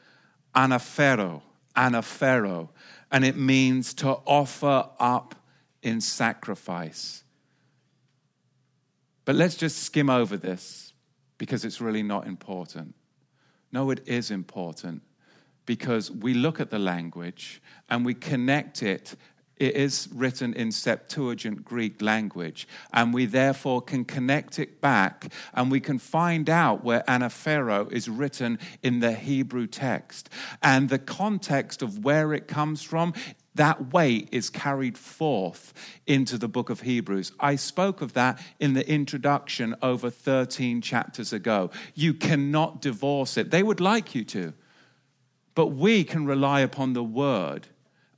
anaphero, anaphero, and it means to offer up in sacrifice. But let's just skim over this because it's really not important. No, it is important because we look at the language and we connect it. It is written in Septuagint Greek language, and we therefore can connect it back and we can find out where anaphero is written in the Hebrew text. And the context of where it comes from that weight is carried forth into the book of Hebrews. I spoke of that in the introduction over 13 chapters ago. You cannot divorce it. They would like you to, but we can rely upon the word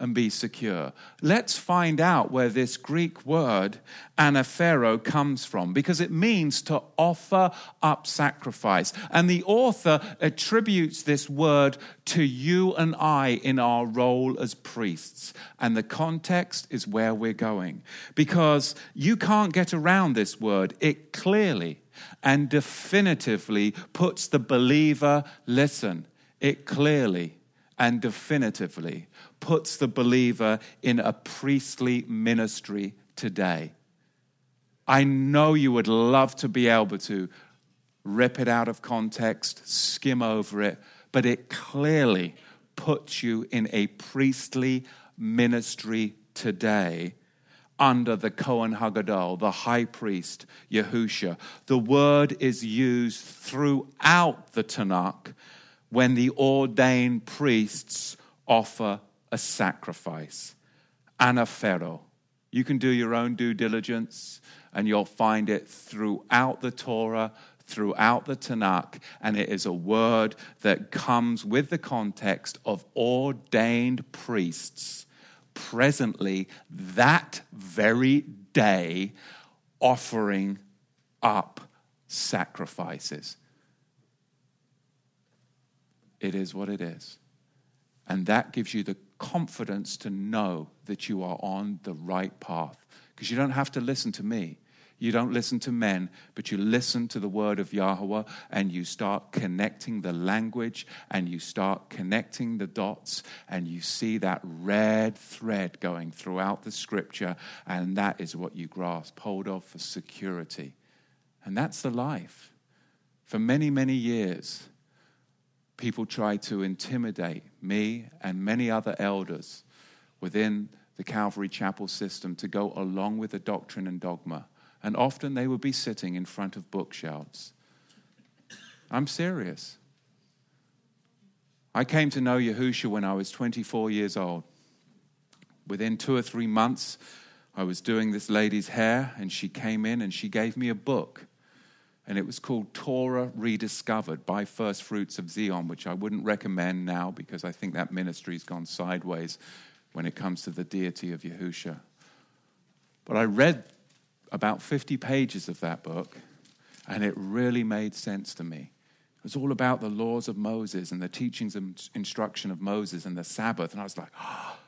and be secure. Let's find out where this Greek word anaphero comes from because it means to offer up sacrifice. And the author attributes this word to you and I in our role as priests. And the context is where we're going because you can't get around this word. It clearly and definitively puts the believer, listen, it clearly and definitively puts the believer in a priestly ministry today. I know you would love to be able to rip it out of context, skim over it, but it clearly puts you in a priestly ministry today under the Kohen Hagadol, the high priest Yahusha. The word is used throughout the Tanakh when the ordained priests offer a sacrifice. Anaphero. You can do your own due diligence, and you'll find it throughout the Torah, throughout the Tanakh, and it is a word that comes with the context of ordained priests presently that very day offering up sacrifices. It is what it is. And that gives you the confidence to know that you are on the right path. Because you don't have to listen to me. You don't listen to men, but you listen to the word of Yahweh and you start connecting the language and you start connecting the dots and you see that red thread going throughout the scripture, and that is what you grasp hold of for security. And that's the life. For many, many years, people tried to intimidate me and many other elders within the Calvary Chapel system to go along with the doctrine and dogma. And often they would be sitting in front of bookshelves. I'm serious. I came to know Yahusha when I was 24 years old. Within two or three months, I was doing this lady's hair, and she came in and she gave me a book and it was called Torah Rediscovered by First Fruits of Zion, which I wouldn't recommend now because I think that ministry's gone sideways when it comes to the deity of Yahusha. But I read about 50 pages of that book, and it really made sense to me. It was all about the laws of Moses and the teachings and instruction of Moses and the Sabbath, and I was like, oh. (gasps)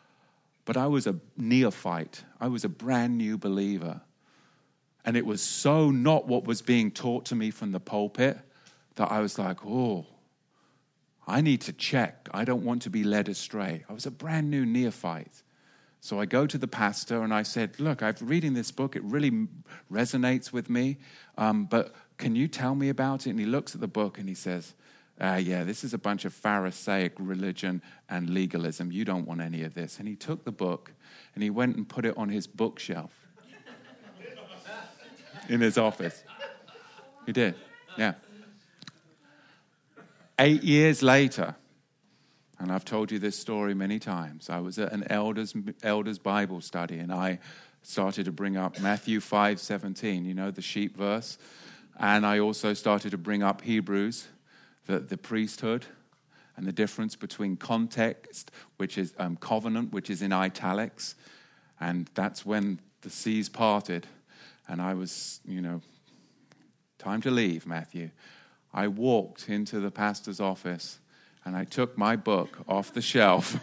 But I was a neophyte, I was a brand new believer. And it was so not what was being taught to me from the pulpit that I was like, oh, I need to check. I don't want to be led astray. I was a brand new neophyte. So I go to the pastor and I said, Look, I've reading this book. It really resonates with me. Um, but can you tell me about it? And he looks at the book and he says, uh, Yeah, this is a bunch of Pharisaic religion and legalism. You don't want any of this. And he took the book and he went and put it on his bookshelf in his office. He did, yeah. Eight years later, and I've told you this story many times, I was at an elders, elders Bible study and I started to bring up Matthew 5 17, you know, the sheep verse. And I also started to bring up Hebrews, the, the priesthood, and the difference between context, which is um, covenant, which is in italics. And that's when the seas parted and I was, you know, time to leave, Matthew. I walked into the pastor's office and I took my book off the shelf.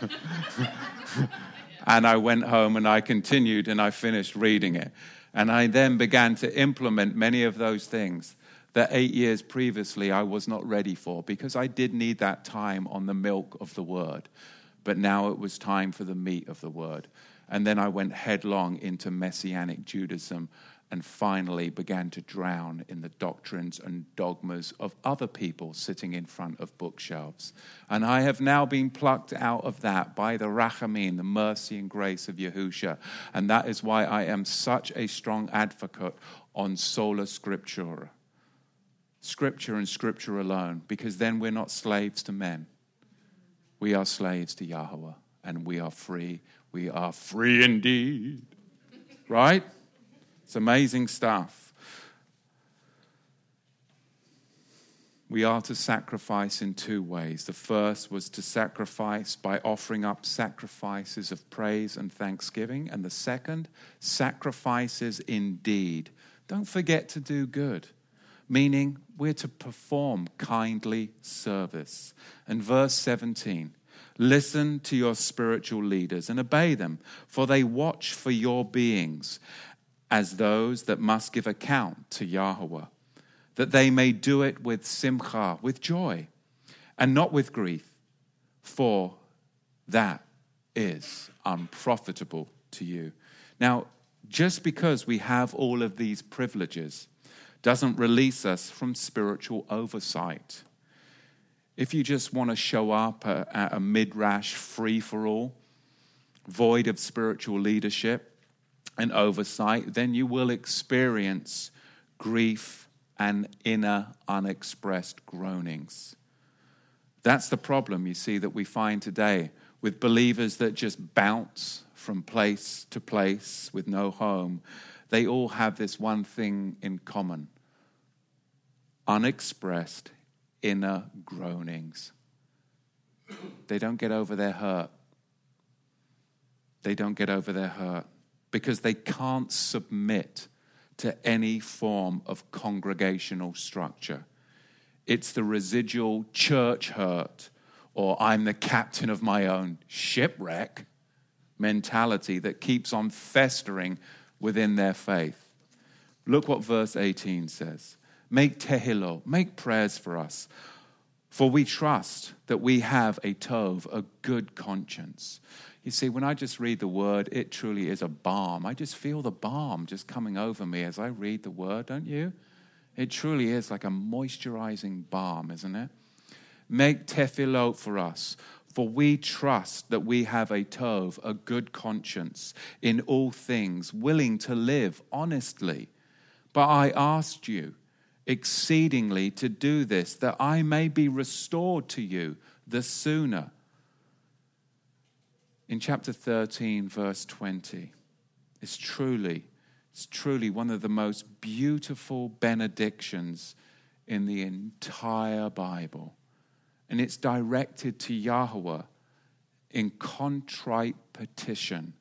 (laughs) and I went home and I continued and I finished reading it. And I then began to implement many of those things that eight years previously I was not ready for because I did need that time on the milk of the word. But now it was time for the meat of the word. And then I went headlong into Messianic Judaism and finally began to drown in the doctrines and dogmas of other people sitting in front of bookshelves. And I have now been plucked out of that by the rachamim, the mercy and grace of Yahusha. And that is why I am such a strong advocate on sola scriptura. Scripture and scripture alone, because then we're not slaves to men. We are slaves to Yahweh, and we are free. We are free indeed. Right? It's amazing stuff. We are to sacrifice in two ways. The first was to sacrifice by offering up sacrifices of praise and thanksgiving. And the second, sacrifices indeed. Don't forget to do good, meaning we're to perform kindly service. And verse 17 listen to your spiritual leaders and obey them, for they watch for your beings as those that must give account to Yahweh, that they may do it with simcha, with joy, and not with grief, for that is unprofitable to you. Now, just because we have all of these privileges doesn't release us from spiritual oversight. If you just want to show up at a midrash free for all, void of spiritual leadership, and oversight, then you will experience grief and inner unexpressed groanings. That's the problem, you see, that we find today with believers that just bounce from place to place with no home. They all have this one thing in common unexpressed inner groanings. They don't get over their hurt. They don't get over their hurt because they can't submit to any form of congregational structure. It's the residual church hurt or I'm the captain of my own shipwreck mentality that keeps on festering within their faith. Look what verse 18 says Make tefillah, make prayers for us, for we trust that we have a tov, a good conscience. You see, when I just read the word, it truly is a balm. I just feel the balm just coming over me as I read the word, don't you? It truly is like a moisturizing balm, isn't it? Make tefillot for us, for we trust that we have a tov, a good conscience in all things, willing to live honestly. But I asked you exceedingly to do this, that I may be restored to you the sooner in chapter 13, verse 20. It's truly, it's truly one of the most beautiful benedictions in the entire Bible. And it's directed to Yahweh in contrite petition.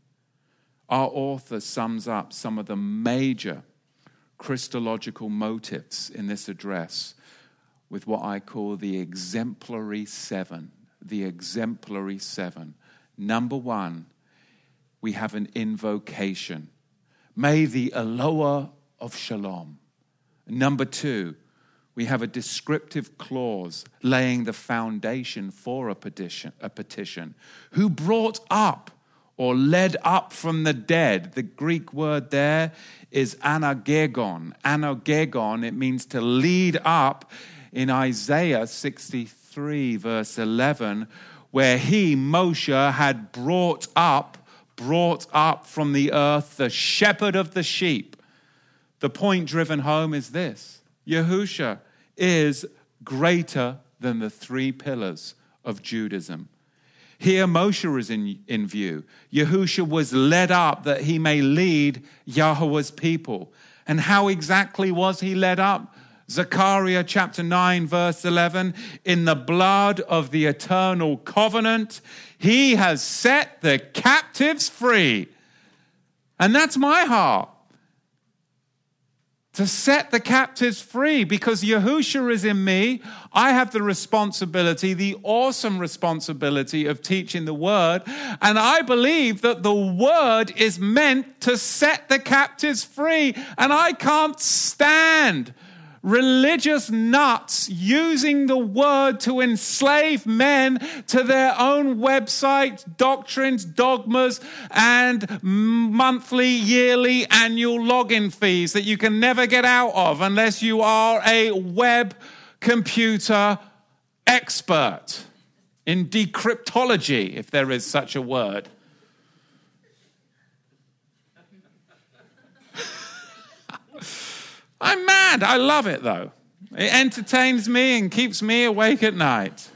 Our author sums up some of the major Christological motives in this address with what I call the exemplary seven. The exemplary seven. Number one, we have an invocation. May the Eloah of Shalom. Number two, we have a descriptive clause laying the foundation for a petition, a petition. Who brought up or led up from the dead? The Greek word there is anagegon. Anagegon, it means to lead up in Isaiah 63, verse 11 where he, Moshe, had brought up, brought up from the earth the shepherd of the sheep. The point driven home is this Yahusha is greater than the three pillars of Judaism. Here, Moshe is in, in view. Yahusha was led up that he may lead Yahweh's people. And how exactly was he led up? Zechariah chapter 9, verse 11 In the blood of the eternal covenant, he has set the captives free. And that's my heart. To set the captives free because Yahusha is in me. I have the responsibility, the awesome responsibility of teaching the word. And I believe that the word is meant to set the captives free. And I can't stand religious nuts using the word to enslave men to their own websites, doctrines, dogmas, and monthly, yearly, annual login fees that you can never get out of unless you are a web computer expert in decryptology, if there is such a word. I'm mad. I love it though. It entertains me and keeps me awake at night.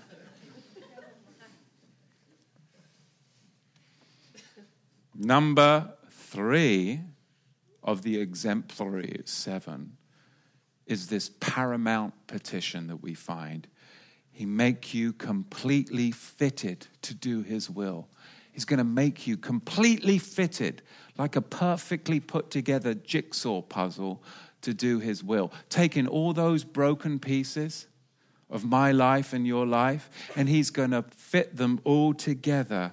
Number three of the exemplary seven is this paramount petition that we find. He make you completely fitted to do his will. He's going to make you completely fitted, like a perfectly put together jigsaw puzzle to do His will. Taking all those broken pieces of my life and your life, and He's going to fit them all together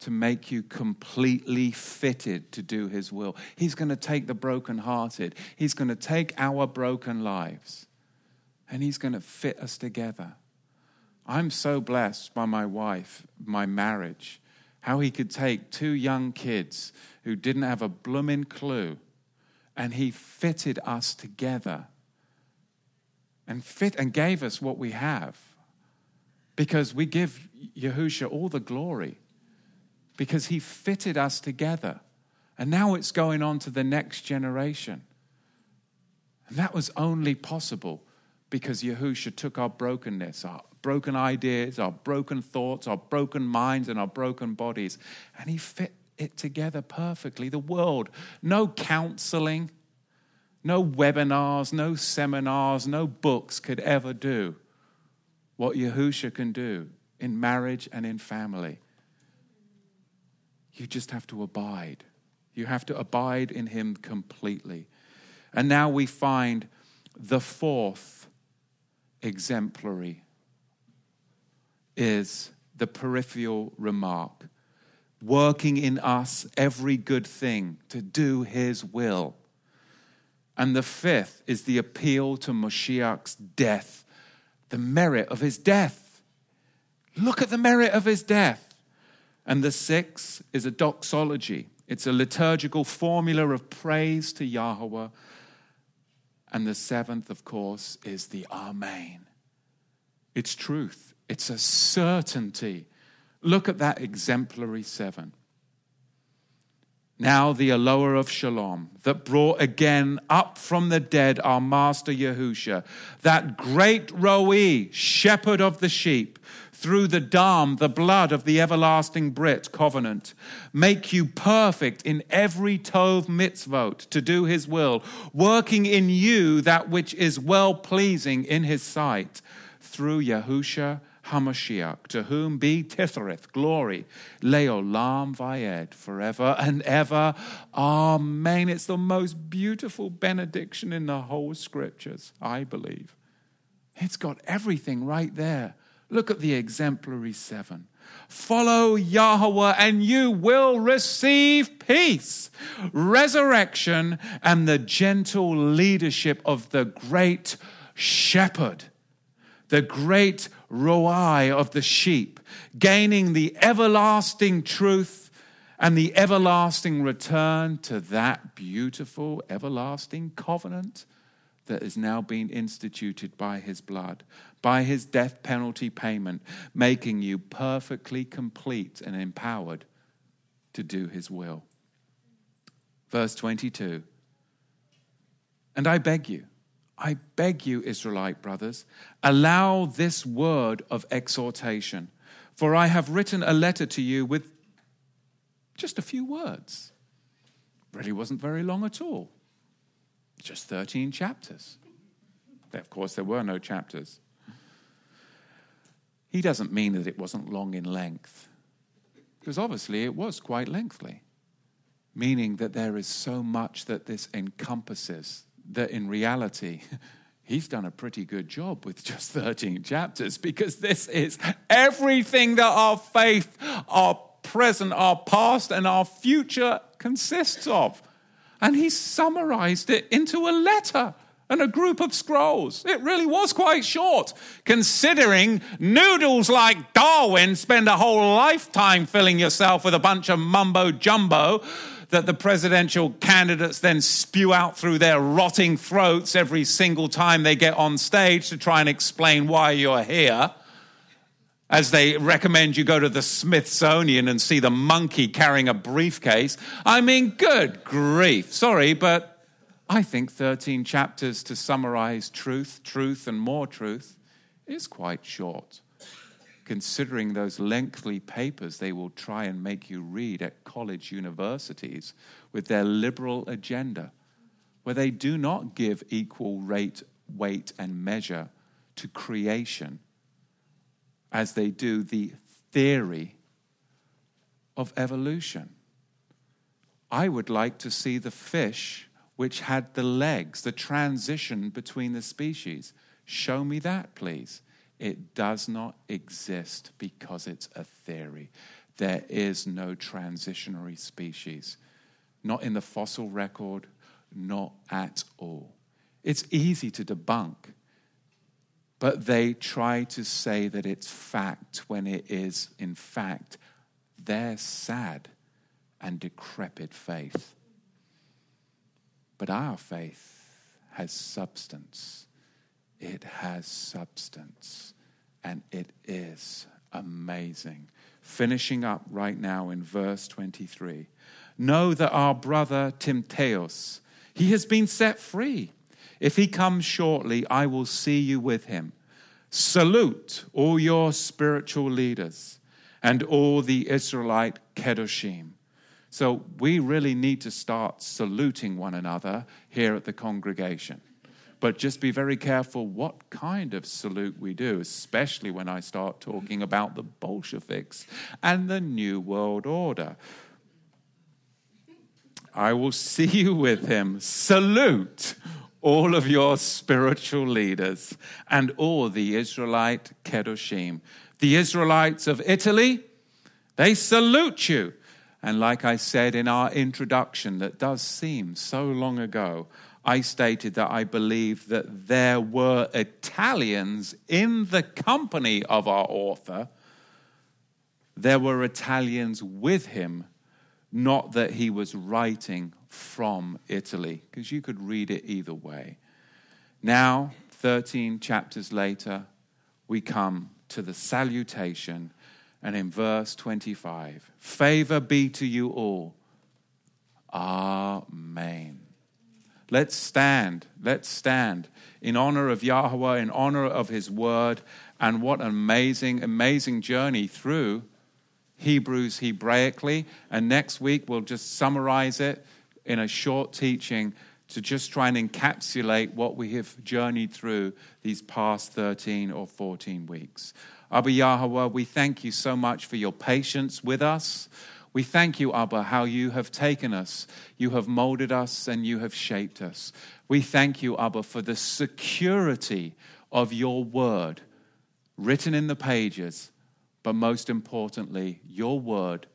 to make you completely fitted to do His will. He's going to take the brokenhearted, He's going to take our broken lives, and He's going to fit us together. I'm so blessed by my wife, my marriage, how He could take two young kids who didn't have a blooming clue and he fitted us together and fit and gave us what we have because we give Yahusha all the glory because he fitted us together. And now it's going on to the next generation. And that was only possible because Yahusha took our brokenness, our broken ideas, our broken thoughts, our broken minds, and our broken bodies, and He fit it together perfectly. The world, no counseling, no webinars, no seminars, no books could ever do what Yahusha can do in marriage and in family. You just have to abide. You have to abide in Him completely. And now we find the fourth exemplary is the peripheral remark working in us every good thing to do his will. And the fifth is the appeal to Moshiach's death, the merit of his death. Look at the merit of his death. And the sixth is a doxology, it's a liturgical formula of praise to Yahweh. And the seventh, of course, is the Amen. It's truth, it's a certainty Look at that exemplary seven. Now the Eloah of Shalom, that brought again up from the dead our master Yahusha, that great Roe, shepherd of the sheep, through the dam, the blood of the everlasting Brit covenant, make you perfect in every tov mitzvot to do his will, working in you that which is well pleasing in his sight, through Yahusha HaMashiach, to whom be Tifereth, glory, Leolam Vayed, forever and ever. Amen. It's the most beautiful benediction in the whole scriptures, I believe. It's got everything right there. Look at the exemplary seven. Follow Yahweh and you will receive peace, resurrection, and the gentle leadership of the great shepherd, the great roi of the sheep, gaining the everlasting truth and the everlasting return to that beautiful everlasting covenant that has now been instituted by his blood, by his death penalty payment, making you perfectly complete and empowered to do his will. Verse 22 And I beg you, I beg you, Israelite brothers, allow this word of exhortation, for I have written a letter to you with just a few words. Really wasn't very long at all, just 13 chapters. Of course, there were no chapters. He doesn't mean that it wasn't long in length, because obviously it was quite lengthy, meaning that there is so much that this encompasses that in reality, (laughs) he's done a pretty good job with just (laughs) 13 chapters because this is everything that our faith, our present, our past, and our future consists of. And he summarized it into a letter. and a group of scrolls. It really was quite short, considering noodles like Darwin spend a whole lifetime filling yourself with a bunch of mumbo jumbo that the presidential candidates then spew out through their rotting throats every single time they get on stage to try and explain why you're here. As they recommend you go to the Smithsonian and see the monkey carrying a briefcase. I mean, good grief. Sorry, but I think 13 chapters to summarize truth, truth, and more truth is quite short considering those lengthy papers they will try and make you read at college universities with their liberal agenda, where they do not give equal rate, weight, and measure to creation as they do the theory of evolution. I would like to see the fish which had the legs, the transition between the species. Show me that, please. It does not exist because it's a theory. There is no transitionary species, not in the fossil record, not at all. It's easy to debunk, but they try to say that it's fact when it is, in fact, their sad and decrepit faith. But our faith has substance it has substance and it is amazing. Finishing up right now in verse 23. Know that our brother Timotheus, he has been set free. If he comes shortly, I will see you with him. Salute all your spiritual leaders and all the Israelite Kedoshim. So we really need to start saluting one another here at the congregation. But just be very careful what kind of salute we do, especially when I start talking about the Bolsheviks and the New World Order. I will see you with him. Salute all of your spiritual leaders and all the Israelite Kedoshim. The Israelites of Italy, they salute you. And like I said in our introduction, that does seem so long ago, I stated that I believe that there were Italians in the company of our author. There were Italians with him, not that he was writing from Italy, because you could read it either way. Now, 13 chapters later, we come to the salutation, and in verse 25 Favor be to you all. Amen. Let's stand. Let's stand in honor of Yahweh, in honor of his word. And what an amazing, amazing journey through Hebrews Hebraically. And next week, we'll just summarize it in a short teaching to just try and encapsulate what we have journeyed through these past 13 or 14 weeks. Abba Yahweh, we thank you so much for your patience with us. We thank you, Abba, how you have taken us, you have molded us, and you have shaped us. We thank you, Abba, for the security of your word written in the pages, but most importantly, your word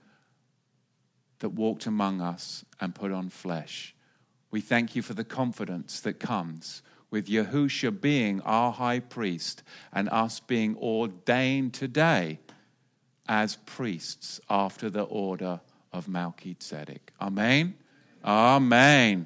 that walked among us and put on flesh. We thank you for the confidence that comes with Yahusha being our high priest and us being ordained today as priests after the order of Melchizedek. Amen. Amen.